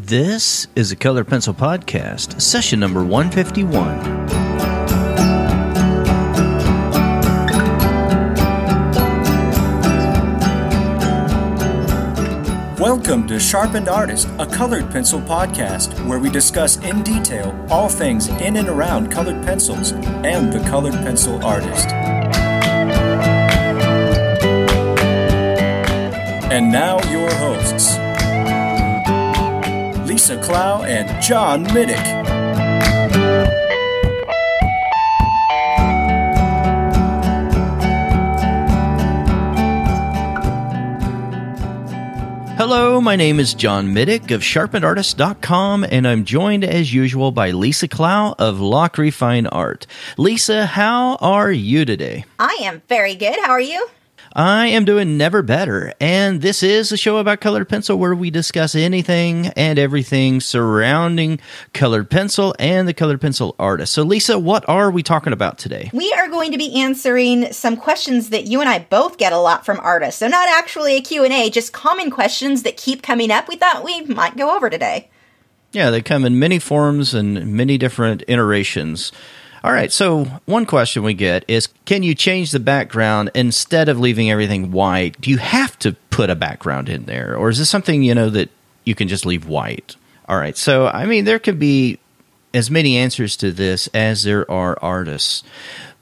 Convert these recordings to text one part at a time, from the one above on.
This is a Color Pencil Podcast, session number 151. Welcome to Sharpened Artist, a colored pencil podcast where we discuss in detail all things in and around colored pencils and the colored pencil artist. And now, your Lisa Clough and John Middick. Hello, my name is John Middick of sharpenedartist.com, and I'm joined as usual by Lisa Clough of Lachri Fine Art. Lisa, how are you today? I am very good. How are you? I am doing never better, and this is a show about colored pencil where we discuss anything and everything surrounding colored pencil and the colored pencil artist. So, Lisa, what are we talking about today? We are going to be answering some questions that you and I both get a lot from artists. So, not actually a Q&A, just common questions that keep coming up. We thought we might go over today. Yeah, they come in many forms and many different iterations. All right, so one question we get is can you change the background instead of leaving everything white? Do you have to put a background in there or is this something, you know, that you can just leave white? All right. So, I mean, there could be as many answers to this as there are artists.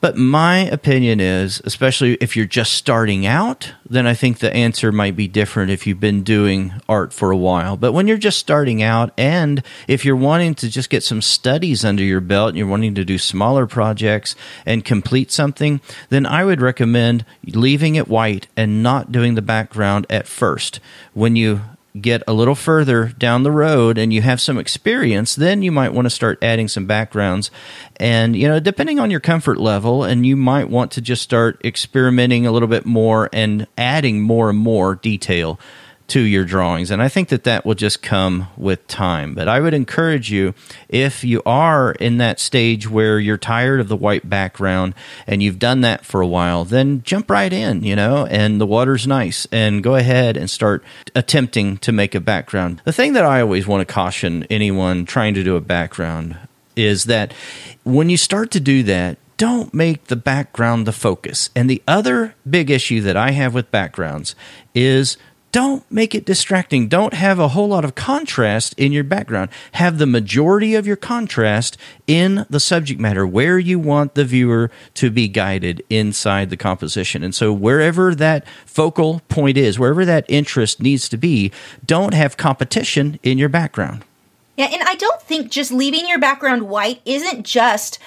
But my opinion is, especially if you're just starting out, then I think the answer might be different if you've been doing art for a while. But when you're just starting out, and if you're wanting to just get some studies under your belt and you're wanting to do smaller projects and complete something, then I would recommend leaving it white and not doing the background at first. When you get a little further down the road and you have some experience, then you might want to start adding some backgrounds. And, you know, depending on your comfort level, and you might want to just start experimenting a little bit more and adding more and more detail to your drawings. And I think that that will just come with time. But I would encourage you, if you are in that stage where you're tired of the white background and you've done that for a while, then jump right in, you know, and the water's nice and go ahead and start attempting to make a background. The thing that I always want to caution anyone trying to do a background is that when you start to do that, don't make the background the focus. And the other big issue that I have with backgrounds is don't make it distracting. Don't have a whole lot of contrast in your background. Have the majority of your contrast in the subject matter where you want the viewer to be guided inside the composition. And so, wherever that focal point is, wherever that interest needs to be, don't have competition in your background. Yeah, and I don't think just leaving your background white isn't just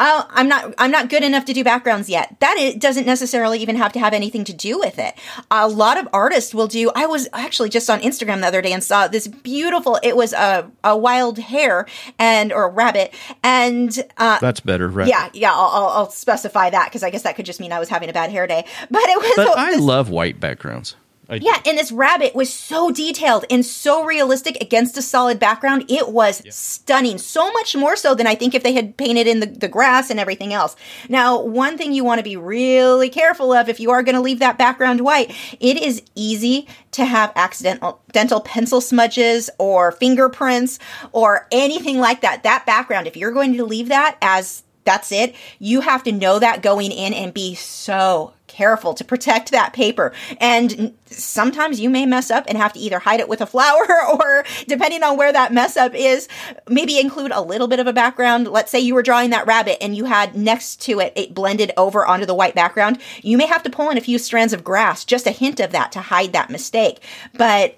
oh, I'm not I'm not good enough to do backgrounds yet. That it doesn't necessarily even have to have anything to do with it. A lot of artists will do. I was actually just on Instagram the other day and saw this beautiful. It was a a wild hare and or a rabbit and uh, that's better. Right? Yeah, yeah. I'll, I'll, I'll specify that because I guess that could just mean I was having a bad hair day. But it was. But I love white backgrounds. I yeah, and this rabbit was so detailed and so realistic against a solid background. It was yeah. stunning. So much more so than I think if they had painted in the, the grass and everything else. Now, one thing you want to be really careful of if you are going to leave that background white, it is easy to have accidental dental pencil smudges or fingerprints or anything like that. That background, if you're going to leave that as that's it. You have to know that going in and be so careful to protect that paper. And sometimes you may mess up and have to either hide it with a flower or, depending on where that mess up is, maybe include a little bit of a background. Let's say you were drawing that rabbit and you had next to it, it blended over onto the white background. You may have to pull in a few strands of grass, just a hint of that to hide that mistake. But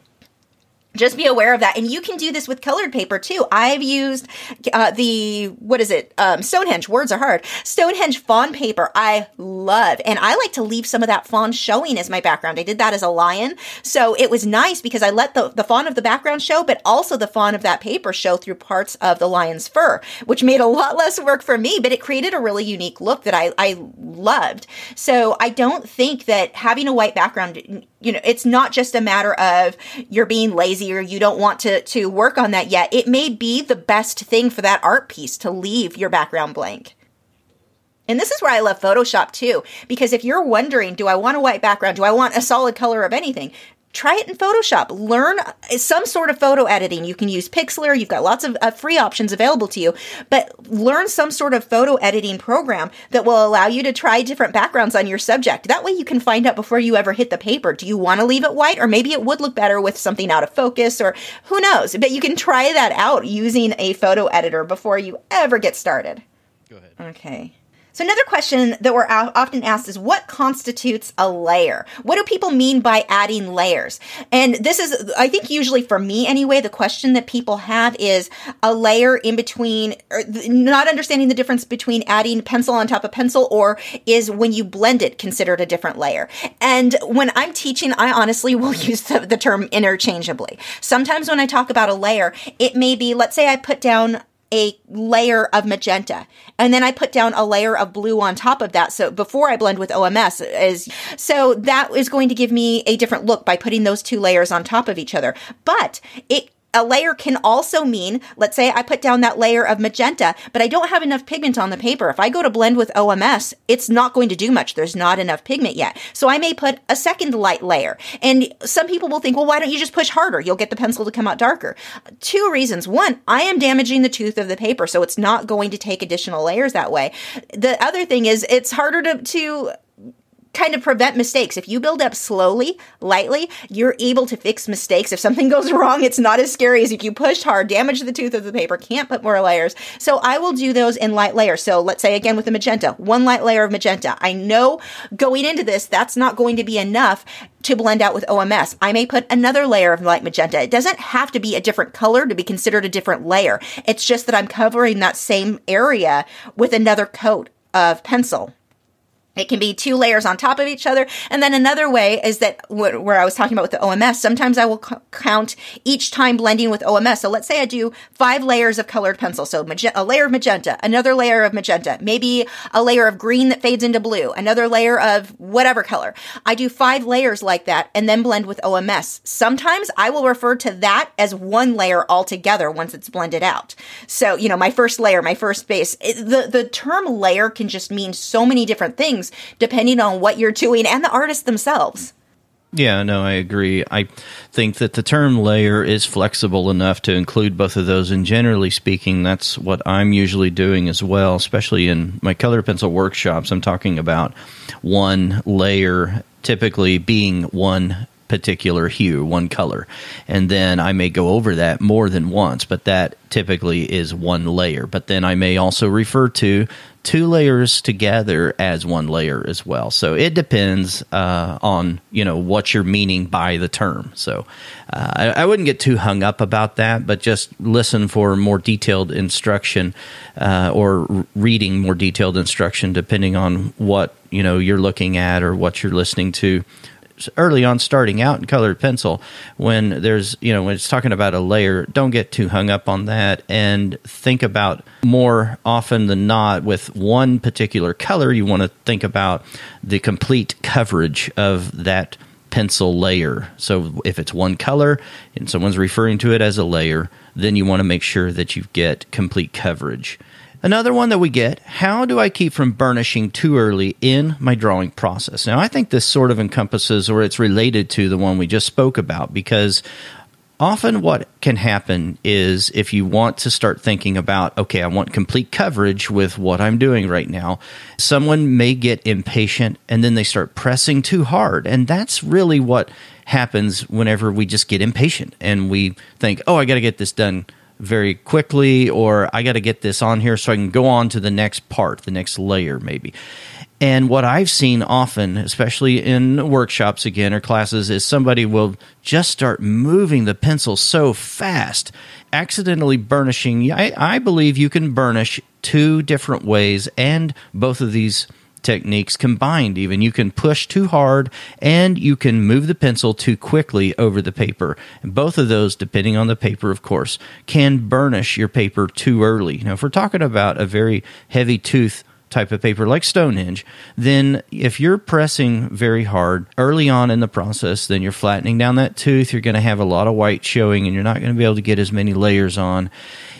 just be aware of that. And you can do this with colored paper too. I've used uh, the what is it? Um, stonehenge. Words are hard. Stonehenge fawn paper. I love. And i like to leave some of that fawn showing as my background. I did that as a lion. So it was nice because i let the, the fawn of the background show but also the fawn of that paper show through parts of the lion's fur which made a lot less work for me but it created a really unique look that i, I loved. So i don't think that having a white background you know it's not just a matter of you're being lazy or you don't want to to work on that yet it may be the best thing for that art piece to leave your background blank and this is where I love Photoshop too, because if you're wondering, do I want a white background? Do I want a solid color of anything? Try it in Photoshop. Learn some sort of photo editing. You can use Pixlr. You've got lots of uh, free options available to you, but learn some sort of photo editing program that will allow you to try different backgrounds on your subject. That way you can find out before you ever hit the paper. Do you want to leave it white or maybe it would look better with something out of focus or who knows? But you can try that out using a photo editor before you ever get started. Go ahead. Okay. So another question that we're often asked is what constitutes a layer? What do people mean by adding layers? And this is, I think usually for me anyway, the question that people have is a layer in between, not understanding the difference between adding pencil on top of pencil or is when you blend it considered a different layer. And when I'm teaching, I honestly will use the, the term interchangeably. Sometimes when I talk about a layer, it may be, let's say I put down a layer of magenta and then I put down a layer of blue on top of that. So before I blend with OMS is, so that is going to give me a different look by putting those two layers on top of each other. But it a layer can also mean, let's say I put down that layer of magenta, but I don't have enough pigment on the paper. If I go to blend with OMS, it's not going to do much. There's not enough pigment yet. So I may put a second light layer. And some people will think, well, why don't you just push harder? You'll get the pencil to come out darker. Two reasons. One, I am damaging the tooth of the paper, so it's not going to take additional layers that way. The other thing is it's harder to, to kind of prevent mistakes. If you build up slowly, lightly, you're able to fix mistakes. If something goes wrong, it's not as scary as if you pushed hard, damage the tooth of the paper, can't put more layers. So I will do those in light layers. So let's say again with the magenta, one light layer of magenta. I know going into this, that's not going to be enough to blend out with OMS. I may put another layer of light magenta. It doesn't have to be a different color to be considered a different layer. It's just that I'm covering that same area with another coat of pencil. It can be two layers on top of each other. And then another way is that where I was talking about with the OMS, sometimes I will count each time blending with OMS. So let's say I do five layers of colored pencil. So a layer of magenta, another layer of magenta, maybe a layer of green that fades into blue, another layer of whatever color. I do five layers like that and then blend with OMS. Sometimes I will refer to that as one layer altogether once it's blended out. So, you know, my first layer, my first base, the, the term layer can just mean so many different things depending on what you're doing and the artists themselves. Yeah, no, I agree. I think that the term layer is flexible enough to include both of those. And generally speaking, that's what I'm usually doing as well, especially in my color pencil workshops. I'm talking about one layer typically being one particular hue, one color. And then I may go over that more than once, but that typically is one layer. But then I may also refer to two layers together as one layer as well. So it depends uh, on you know what you're meaning by the term. So uh, I, I, wouldn't get too hung up about that, but just listen for more detailed instruction uh, or reading more detailed instruction depending on what you know you're looking at or what you're listening to early on starting out in colored pencil when there's you know when it's talking about a layer don't get too hung up on that and think about more often than not with one particular color you want to think about the complete coverage of that pencil layer. So if it's one color and someone's referring to it as a layer then you want to make sure that you get complete coverage Another one that we get how do I keep from burnishing too early in my drawing process? Now, I think this sort of encompasses or it's related to the one we just spoke about because often what can happen is if you want to start thinking about, okay, I want complete coverage with what I'm doing right now, someone may get impatient and then they start pressing too hard. And that's really what happens whenever we just get impatient and we think, oh, I got to get this done very quickly, or I got to get this on here so I can go on to the next part, the next layer, maybe. And what I've seen often, especially in workshops again or classes, is somebody will just start moving the pencil so fast, accidentally burnishing. I, I believe you can burnish two different ways, and both of these techniques combined even you can push too hard and you can move the pencil too quickly over the paper and both of those depending on the paper of course can burnish your paper too early now if we're talking about a very heavy tooth type of paper like Stonehenge, then if you're pressing very hard early on in the process, then you're flattening down that tooth. You're going to have a lot of white showing and you're not going to be able to get as many layers on.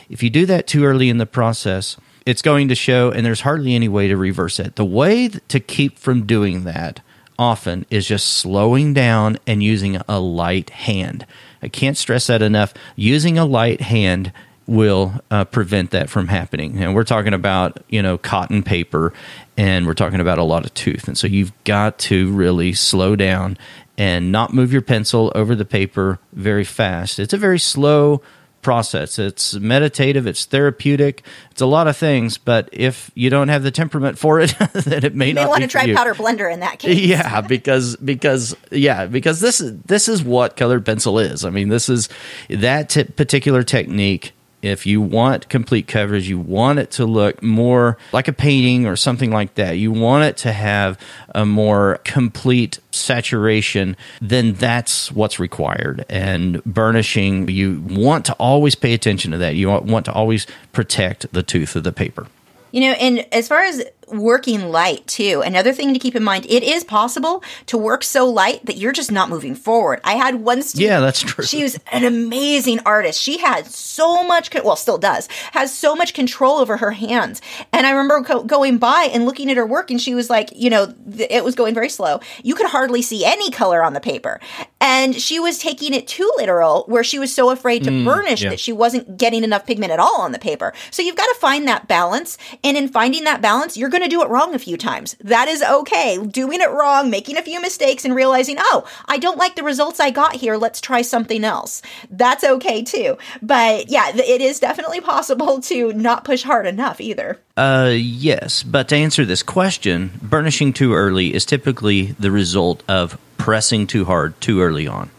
If you do that too early in the process, it's going to show, and there's hardly any way to reverse it. The way to keep from doing that often is just slowing down and using a light hand. I can't stress that enough. Using a light hand will uh, prevent that from happening. And we're talking about, you know, cotton paper and we're talking about a lot of tooth. And so you've got to really slow down and not move your pencil over the paper very fast. It's a very slow process. It's meditative, it's therapeutic, it's a lot of things, but if you don't have the temperament for it, then it may you not may want to try you. powder blender in that case. Yeah, because because yeah, because this is this is what colored pencil is. I mean, this is that t- particular technique. If you want complete coverage, you want it to look more like a painting or something like that. You want it to have a more complete saturation, then that's what's required. And burnishing, you want to always pay attention to that. You want to always protect the tooth of the paper. You know, and as far as working light too, another thing to keep in mind, it is possible to work so light that you're just not moving forward. I had one student. Yeah, that's true. She was an amazing artist. She had so much, well, still does, has so much control over her hands. And I remember co- going by and looking at her work, and she was like, you know, th- it was going very slow. You could hardly see any color on the paper. And she was taking it too literal, where she was so afraid to mm, burnish yeah. that she wasn't getting enough pigment at all on the paper. So you've got to find that balance. And in finding that balance, you're going to do it wrong a few times. That is okay. Doing it wrong, making a few mistakes, and realizing, oh, I don't like the results I got here. Let's try something else. That's okay too. But yeah, it is definitely possible to not push hard enough either. Uh, yes, but to answer this question, burnishing too early is typically the result of pressing too hard too early on.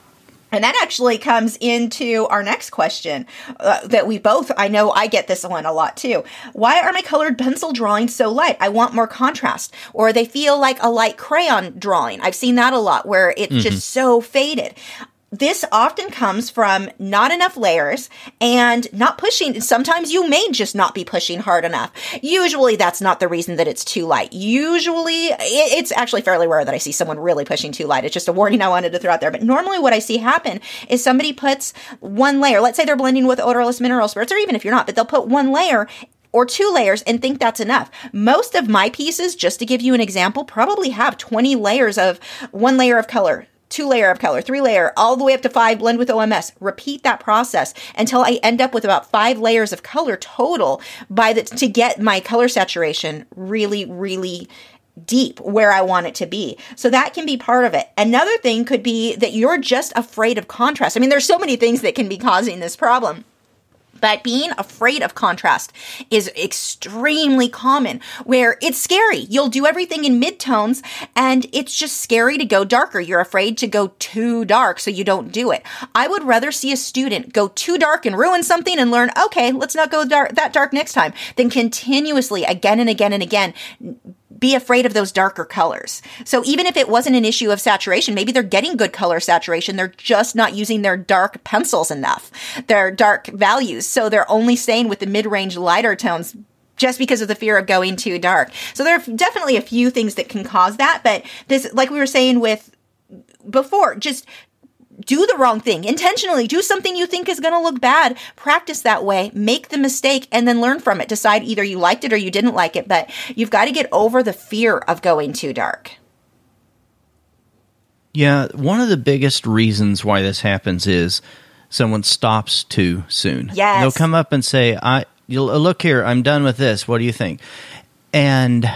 And that actually comes into our next question uh, that we both, I know I get this one a lot too. Why are my colored pencil drawings so light? I want more contrast. Or they feel like a light crayon drawing. I've seen that a lot where it's just so faded. This often comes from not enough layers and not pushing. Sometimes you may just not be pushing hard enough. Usually that's not the reason that it's too light. Usually it's actually fairly rare that I see someone really pushing too light. It's just a warning I wanted to throw out there. But normally what I see happen is somebody puts one layer. Let's say they're blending with odorless mineral spirits, or even if you're not, but they'll put one layer or two layers and think that's enough. Most of my pieces, just to give you an example, probably have 20 layers of one layer of color, two layer of color, three layer, all the way up to five, blend with OMS. Repeat that process until I end up with about five layers of color total by the, to get my color saturation really, really deep where I want it to be. So that can be part of it. Another thing could be that you're just afraid of contrast. I mean, there's so many things that can be causing this problem. But being afraid of contrast is extremely common where it's scary. You'll do everything in midtones and it's just scary to go darker. You're afraid to go too dark, so you don't do it. I would rather see a student go too dark and ruin something and learn, okay, let's not go that dark next time, than continuously again and again and again be afraid of those darker colors. So even if it wasn't an issue of saturation, maybe they're getting good color saturation. They're just not using their dark pencils enough, their dark values. So they're only staying with the mid range lighter tones just because of the fear of going too dark. So there are definitely a few things that can cause that. But this, like we were saying with before, just do the wrong thing intentionally. Do something you think is going to look bad. Practice that way. Make the mistake and then learn from it. Decide either you liked it or you didn't like it. But you've got to get over the fear of going too dark. Yeah, one of the biggest reasons why this happens is someone stops too soon. Yes. They'll come up and say, "I you'll, uh, look here, I'm done with this. What do you think?" And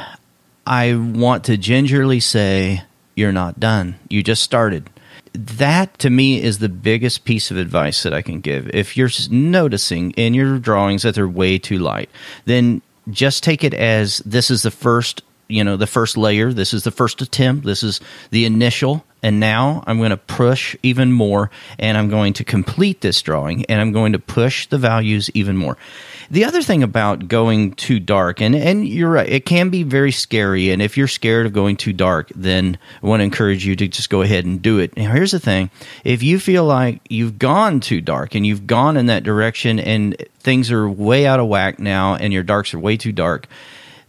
I want to gingerly say, "You're not done. You just started." That to me is the biggest piece of advice that I can give. If you're noticing in your drawings that they're way too light, then just take it as this is the first you know the first layer this is the first attempt this is the initial and now i'm going to push even more and i'm going to complete this drawing and i'm going to push the values even more. The other thing about going too dark and and you're right it can be very scary and if you're scared of going too dark then i want to encourage you to just go ahead and do it. Now here's the thing. If you feel like you've gone too dark and you've gone in that direction and things are way out of whack now and your darks are way too dark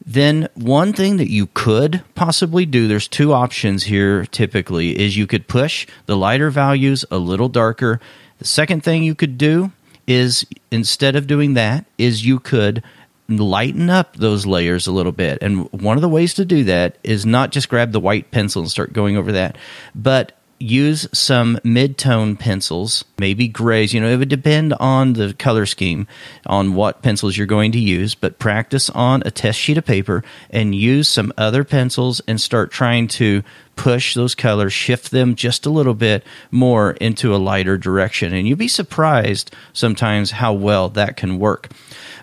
then one thing that you could possibly do there's two options here typically is you could push the lighter values a little darker the second thing you could do is instead of doing that is you could lighten up those layers a little bit. And one of the ways to do that is not just grab the white pencil and start going over that, but use some mid-tone pencils, maybe grays. You know, it would depend on the color scheme, on what pencils you're going to use, but practice on a test sheet of paper and use some other pencils and start trying to push those colors, shift them just a little bit more into a lighter direction. And you'll be surprised sometimes how well that can work.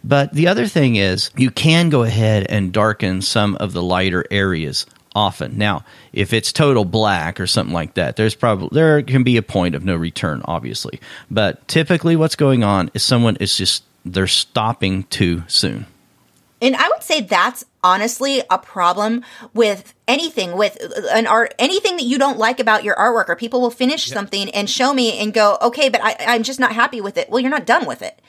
But the other thing is, you can go ahead and darken some of the lighter areas often. Now, if it's total black or something like that, there's probably there can be a point of no return, obviously. But typically, what's going on is someone is just they're stopping too soon. And I would say that's honestly a problem with anything with an art anything that you don't like about your artwork or people will finish yep. something and show me and go okay but I, i'm just not happy with it well you're not done with it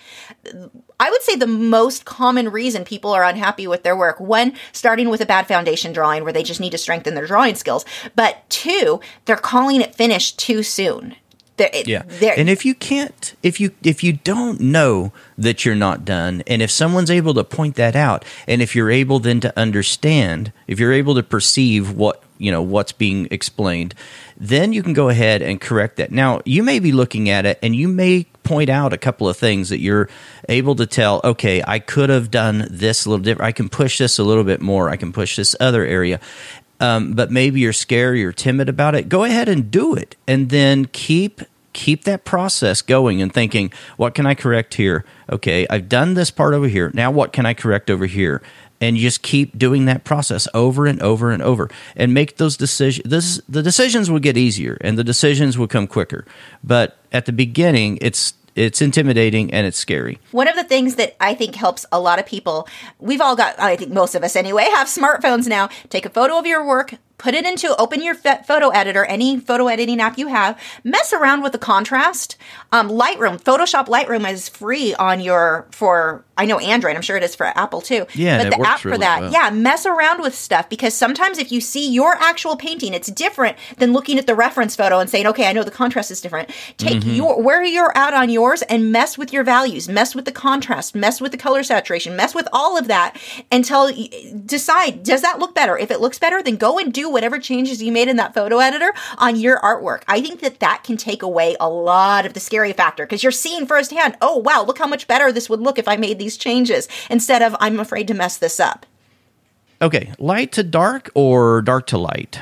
i would say the most common reason people are unhappy with their work one starting with a bad foundation drawing where they just need to strengthen their drawing skills but two they're calling it finished too soon they're, yeah, they're, and if you can't, if you if you don't know that you're not done, and if someone's able to point that out, and if you're able then to understand, if you're able to perceive what you know what's being explained, then you can go ahead and correct that. Now you may be looking at it, and you may point out a couple of things that you're able to tell. Okay, I could have done this a little different. I can push this a little bit more. I can push this other area, um, but maybe you're scared, you're timid about it, go ahead and do it, and then keep keep that process going and thinking, what can I correct here? Okay, I've done this part over here. Now, what can I correct over here? And just keep doing that process over and over and over, and make those decisions. This the decisions will get easier, and the decisions will come quicker. But at the beginning, it's it's intimidating and it's scary. One of the things that I think helps a lot of people, we've all got, I think most of us anyway, have smartphones now. Take a photo of your work, put it into open your photo editor any photo editing app you have mess around with the contrast um, lightroom photoshop lightroom is free on your for i know android i'm sure it is for apple too yeah but the app really for that well. yeah mess around with stuff because sometimes if you see your actual painting it's different than looking at the reference photo and saying okay i know the contrast is different take mm-hmm. your where you're at on yours and mess with your values mess with the contrast mess with the color saturation mess with all of that until decide does that look better if it looks better then go and do whatever changes you made in that photo editor on your artwork. I think that that can take away a lot of the scary factor because you're seeing firsthand, oh, wow, look how much better this would look if I made these changes instead of I'm afraid to mess this up. Okay, light to dark or dark to light?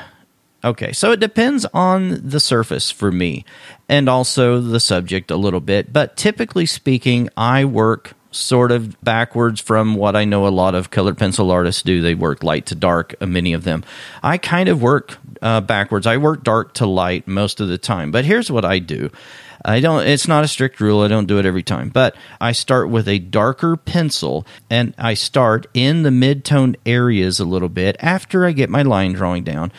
Okay, so it depends on the surface for me and also the subject a little bit, but typically speaking, I work sort of backwards from what I know a lot of colored pencil artists do. They work light to dark, uh, many of them. I kind of work uh, backwards. I work dark to light most of the time. But here's what I do. I don't it's not a strict rule. I don't do it every time. But I start with a darker pencil and I start in the mid-tone areas a little bit after I get my line drawing down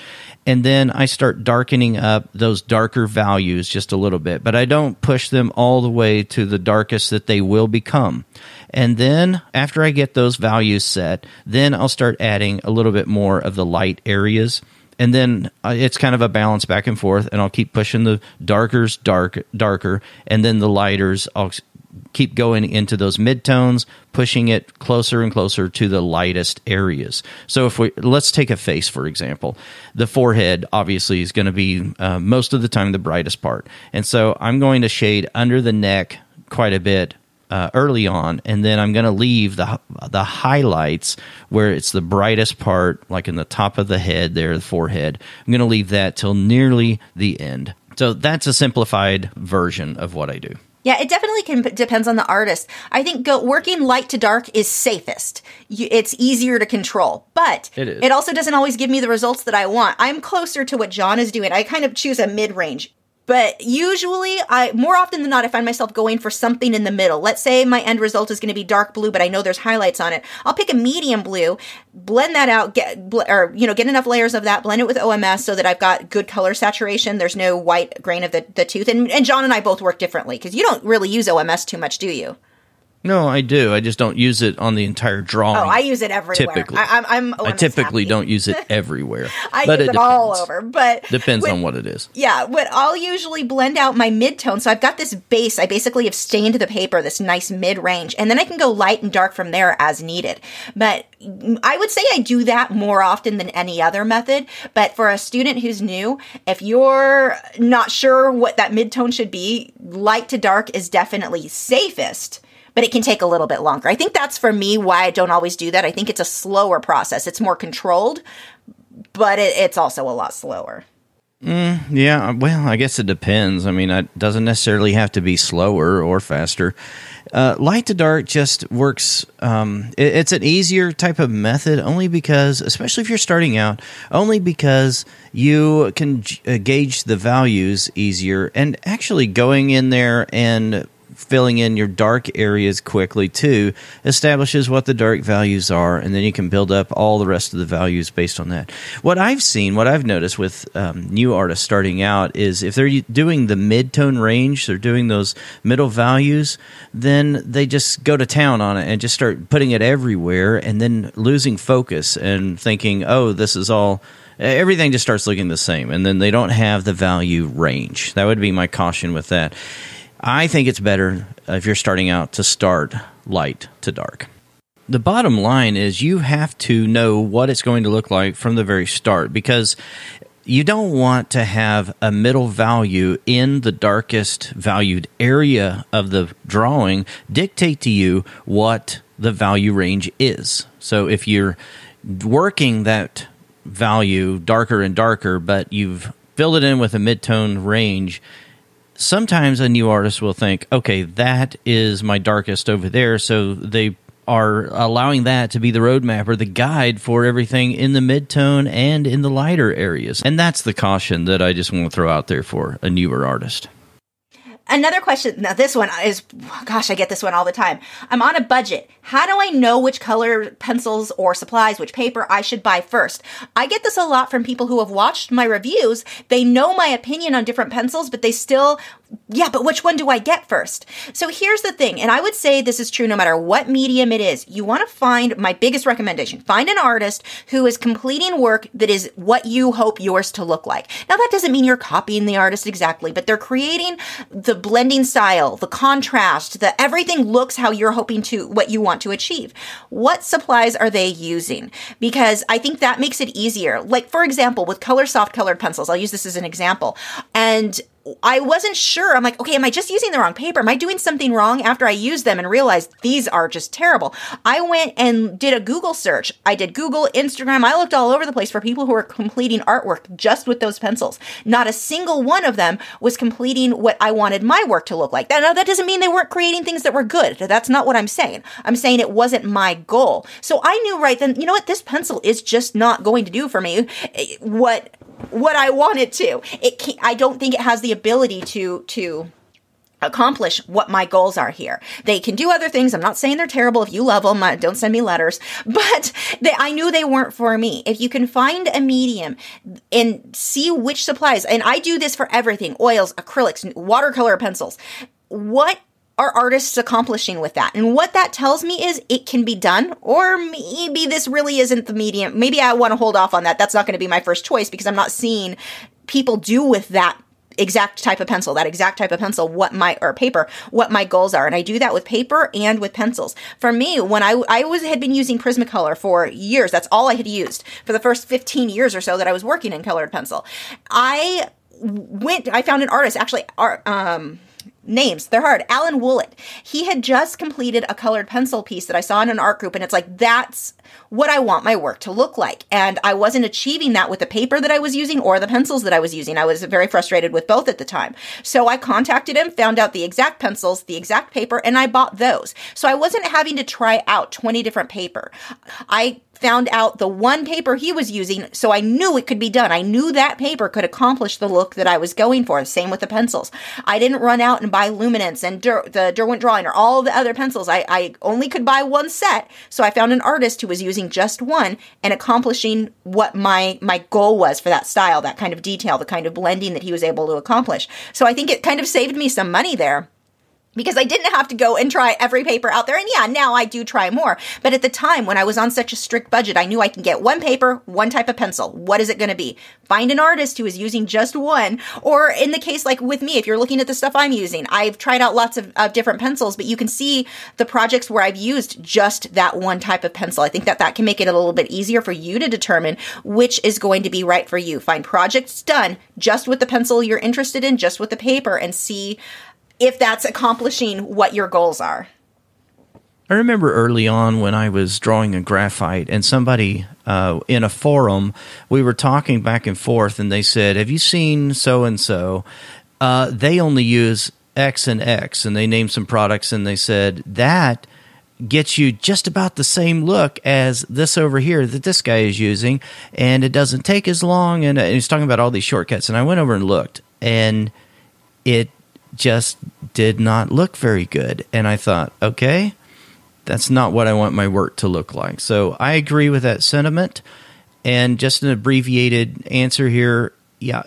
and then I start darkening up those darker values just a little bit, but I don't push them all the way to the darkest that they will become. And then after I get those values set, then I'll start adding a little bit more of the light areas. And then uh, it's kind of a balance back and forth, and I'll keep pushing the darkers dark darker, and then the lighters I'll keep going into those midtones, pushing it closer and closer to the lightest areas. So if we let's take a face for example, the forehead obviously is going to be uh, most of the time the brightest part, and so I'm going to shade under the neck quite a bit. Uh, early on, and then I'm going to leave the the highlights where it's the brightest part, like in the top of the head, there, the forehead. I'm going to leave that till nearly the end. So that's a simplified version of what I do. Yeah, it definitely can depends on the artist. I think go, working light to dark is safest. You, it's easier to control, but it, is. it also doesn't always give me the results that I want. I'm closer to what John is doing. I kind of choose a mid range. But usually, I more often than not, I find myself going for something in the middle. Let's say my end result is going to be dark blue, but I know there's highlights on it. I'll pick a medium blue, blend that out, get or you know get enough layers of that, blend it with OMS so that I've got good color saturation. There's no white grain of the, the tooth. And, and John and I both work differently because you don't really use OMS too much, do you? No, I do. I just don't use it on the entire drawing. Oh, I use it everywhere. Typically. I, I'm, I'm I typically happy. don't use it everywhere. I but use it, it all over, but Depends when- on what it is. Yeah, what I'll usually blend out my mid-tone. So I've got this base. I basically have stained the paper this nice mid-range, and then I can go light and dark from there as needed. But I would say I do that more often than any other method. But for a student who's new, if you're not sure what that mid-tone should be, light to dark is definitely safest. But it can take a little bit longer. I think that's for me why I don't always do that. I think it's a slower process. It's more controlled, but it, it's also a lot slower. Yeah, well, I guess it depends. I mean, it doesn't necessarily have to be slower or faster. Uh, light to dark just works. Um, it- it's an easier type of method, only because, especially if you're starting out, only because you can j- uh, gauge the values easier, and actually going in there and filling in your dark areas quickly too establishes what the dark values are and then you can build up all the rest of the values based on that. What i've seen what i've noticed with um, new artists starting out is if they're doing the mid-tone range they're doing those middle values then they just go to town on it and just start putting it everywhere and then losing focus and thinking oh this is all everything just starts looking the same and then they don't have the value range. That would be my caution with that I think it's better if you're starting out to start light to dark. The bottom line is you have to know what it's going to look like from the very start because you don't want to have a middle value in the darkest valued area of the drawing dictate to you what the value range is. So if you're working that value darker and darker, but you've filled it in with a mid-tone range, sometimes a new artist will think, okay, that is my darkest over there. So they are allowing that to be the roadmap or the guide for everything in the mid-tone and in the lighter areas. And that's the caution that I just want to throw out there for a newer artist. Another question. Now, this one is, gosh, I get this one all the time. I'm on a budget. How do I know which color pencils or supplies, which paper I should buy first? I get this a lot from people who have watched my reviews. They know my opinion on different pencils, but they still, yeah, but which one do I get first? So here's the thing, and I would say this is true no matter what medium it is. You want to find my biggest recommendation find an artist who is completing work that is what you hope yours to look like. Now, that doesn't mean you're copying the artist exactly, but they're creating the blending style, the contrast, the everything looks how you're hoping to, what you want to achieve. What supplies are they using? Because I think that makes it easier. Like, for example, with Coloursoft colored pencils, I'll use this as an example. And I wasn't sure. I'm like, okay, am I just using the wrong paper? Am I doing something wrong after I used them and realized these are just terrible? I went and did a Google search. I did Google, Instagram. I looked all over the place for people who were completing artwork just with those pencils. Not a single one of them was completing what I wanted my work to look like. Now, that doesn't mean they weren't creating things that were good. That's not what I'm saying. I'm saying it wasn't my goal. So I knew right then, you know what? This pencil is just not going to do for me what what I want it to. It can't, I don't think it has the ability to to accomplish what my goals are here. They can do other things. I'm not saying they're terrible. If you love them, uh, don't send me letters. But they, I knew they weren't for me. If you can find a medium and see which supplies, and I do this for everything: oils, acrylics, watercolor pencils. What are artists accomplishing with that? And what that tells me is it can be done, or maybe this really isn't the medium. Maybe I want to hold off on that. That's not going to be my first choice because I'm not seeing people do with that exact type of pencil, that exact type of pencil, what my or paper, what my goals are. And I do that with paper and with pencils. For me, when I I was had been using Prismacolor for years, that's all I had used for the first 15 years or so that I was working in colored pencil. I went I found an artist actually art um names. They're hard. Alan woollett. He had just completed a colored pencil piece that i saw in an art group and it's like that's what i want my work to look like. And i wasn't achieving that with the paper that i was using or the pencils that i was using. I was very frustrated with both at the time. So i contacted him found out the exact pencils the exact paper and i bought those. So i wasn't having to try out 20 different paper. I found out the one paper he was using, so I knew it could be done. I knew that paper could accomplish the look that I was going for. Same with the pencils. I didn't run out and buy Luminance and the Derwent Drawing or all the other pencils. I, I only could buy one set, so I found an artist who was using just one and accomplishing what my my goal was for that style, that kind of detail, the kind of blending that he was able to accomplish. So I think it kind of saved me some money there because I didn't have to go and try every paper out there. And yeah, now I do try more. But at the time when I was on such a strict budget, I knew I can get one paper, one type of pencil. What is it going to be? Find an artist who is using just one. Or in the case like with me, if you're looking at the stuff I'm using, I've tried out lots of, of different pencils, but you can see the projects where I've used just that one type of pencil. I think that that can make it a little bit easier for you to determine which is going to be right for you. Find projects done just with the pencil you're interested in, just with the paper and see if that's accomplishing what your goals are. I remember early on when I was drawing a graphite, and somebody uh, in a forum, we were talking back and forth, and they said, Have you seen so and so? They only use X and X, and they named some products, and they said, That gets you just about the same look as this over here that this guy is using, and it doesn't take as long. And, and he's talking about all these shortcuts, and I went over and looked, and it just did not look very good. And I thought, okay, that's not what I want my work to look like. So I agree with that sentiment. And just an abbreviated answer here yeah,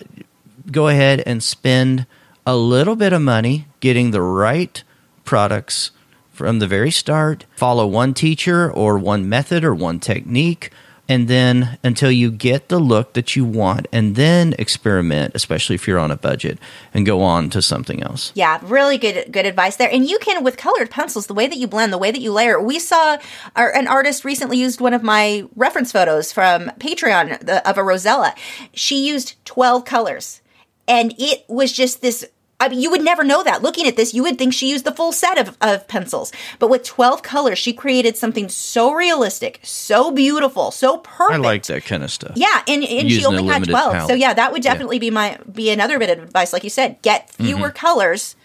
go ahead and spend a little bit of money getting the right products from the very start. Follow one teacher or one method or one technique and then until you get the look that you want and then experiment especially if you're on a budget and go on to something else. Yeah really good good advice there. And you can with colored pencils the way that you blend the way that you layer we saw our, an artist recently used one of my reference photos from patreon the, of a rosella. She used 12 colors and it was just this I mean, you would never know that. Looking at this, you would think she used the full set of, of pencils. But with 12 colors, she created something so realistic, so beautiful, so perfect. I like that kind of stuff. Yeah, and, and she only had 12. Palette. So yeah, that would definitely yeah. be my be another bit of advice. Like you said, get fewer mm-hmm. colors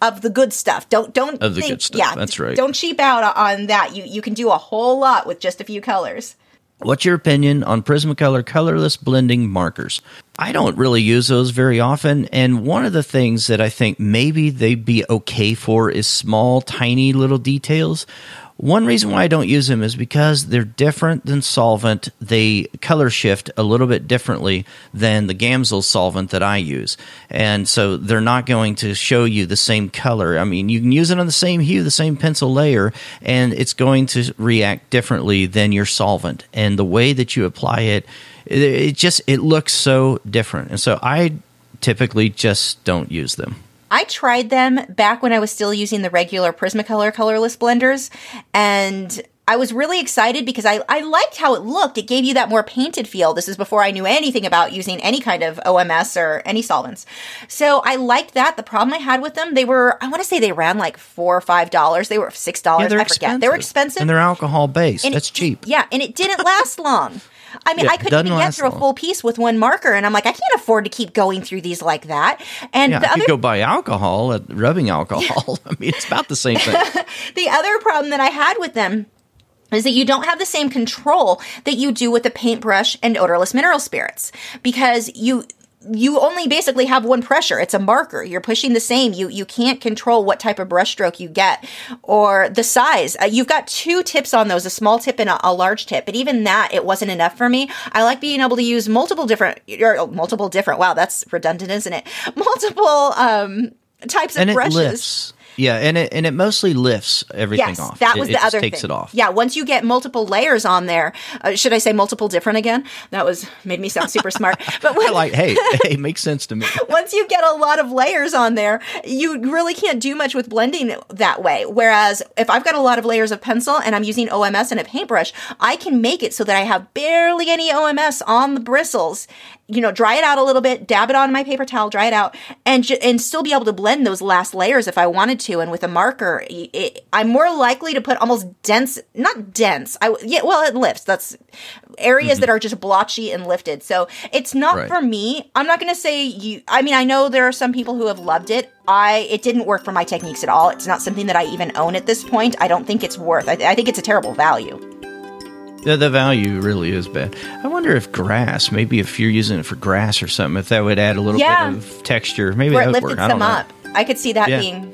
of the good stuff. Don't don't of the think, good stuff. Yeah, that's right. Don't cheap out on that. You you can do a whole lot with just a few colors. What's your opinion on Prismacolor colorless blending markers? I don't really use those very often. And one of the things that I think maybe they'd be okay for is small, tiny little details. One reason why I don't use them is because they're different than solvent. They color shift a little bit differently than the Gamsol solvent that I use. And so they're not going to show you the same color. I mean, you can use it on the same hue, the same pencil layer, and it's going to react differently than your solvent. And the way that you apply it, it just it looks so different. And so I typically just don't use them. I tried them back when I was still using the regular Prismacolor colorless blenders, and I was really excited because I, I liked how it looked. It gave you that more painted feel. This is before I knew anything about using any kind of OMS or any solvents. So I liked that. The problem I had with them, they were, I want to say they ran like four or five dollars. They were six dollars. Yeah, I expensive. They were expensive. And they're alcohol based. And That's it, cheap. Yeah, and it didn't last long. I mean, yeah, I couldn't even get through long. a full piece with one marker, and I'm like, I can't afford to keep going through these like that. And yeah, the other, go buy alcohol, at rubbing alcohol. I mean, it's about the same thing. the other problem that I had with them is that you don't have the same control that you do with the paintbrush and odorless mineral spirits because you you only basically have one pressure. It's a marker. You're pushing the same. You you can't control what type of brushstroke you get or the size. Uh, you've got two tips on those, a small tip and a, a, large tip. But even that, it wasn't enough for me. I like being able to use multiple different or oh, multiple different. Wow, that's redundant, isn't it? Multiple um, types of and brushes. Lifts. Yeah, and it and it mostly lifts everything yes, off. That was it, the it other takes thing. it off. Yeah, once you get multiple layers on there, uh, should I say multiple different again? That was made me sound super smart. But when, like, hey, hey, makes sense to me. once you get a lot of layers on there, you really can't do much with blending that way. Whereas if I've got a lot of layers of pencil and I'm using OMS and a paintbrush, I can make it so that I have barely any OMS on the bristles, you know, dry it out a little bit, dab it on my paper towel, dry it out, and ju- and still be able to blend those last layers if I wanted to. And with a marker, it, I'm more likely to put almost dense, not dense. I yeah, well, it lifts. That's areas mm-hmm. that are just blotchy and lifted. So it's not right. for me. I'm not going to say you. I mean, I know there are some people who have loved it. I it didn't work for my techniques at all. It's not something that I even own at this point. I don't think it's worth. I, I think it's a terrible value. The, the value really is bad. I wonder if grass, maybe if you're using it for grass or something, if that would add a little yeah. bit of texture, maybe that would work. some up. I could see that yeah. being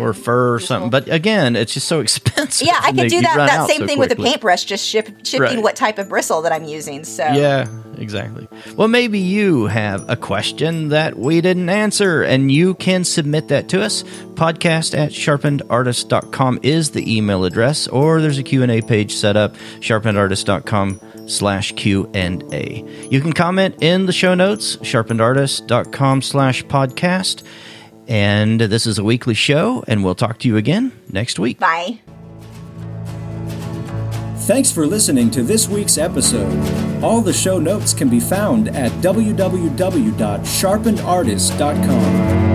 or fur or useful. something. But again, it's just so expensive. Yeah, I could do that. That same so thing with a paintbrush, just ship, shipping Right. what type of bristle that I'm using. So Yeah, exactly. Well, maybe you have a question that we didn't answer, and you can submit that to us. Podcast at sharpenedartist.com is the email address, or there's a Q&A page set up, sharpenedartist.com slash Q&A. You can comment in the show notes, sharpenedartist.com slash podcast. And this is a weekly show, and we'll talk to you again next week. bye. Thanks for listening to this week's episode. All the show notes can be found at www.sharpenedartist.com.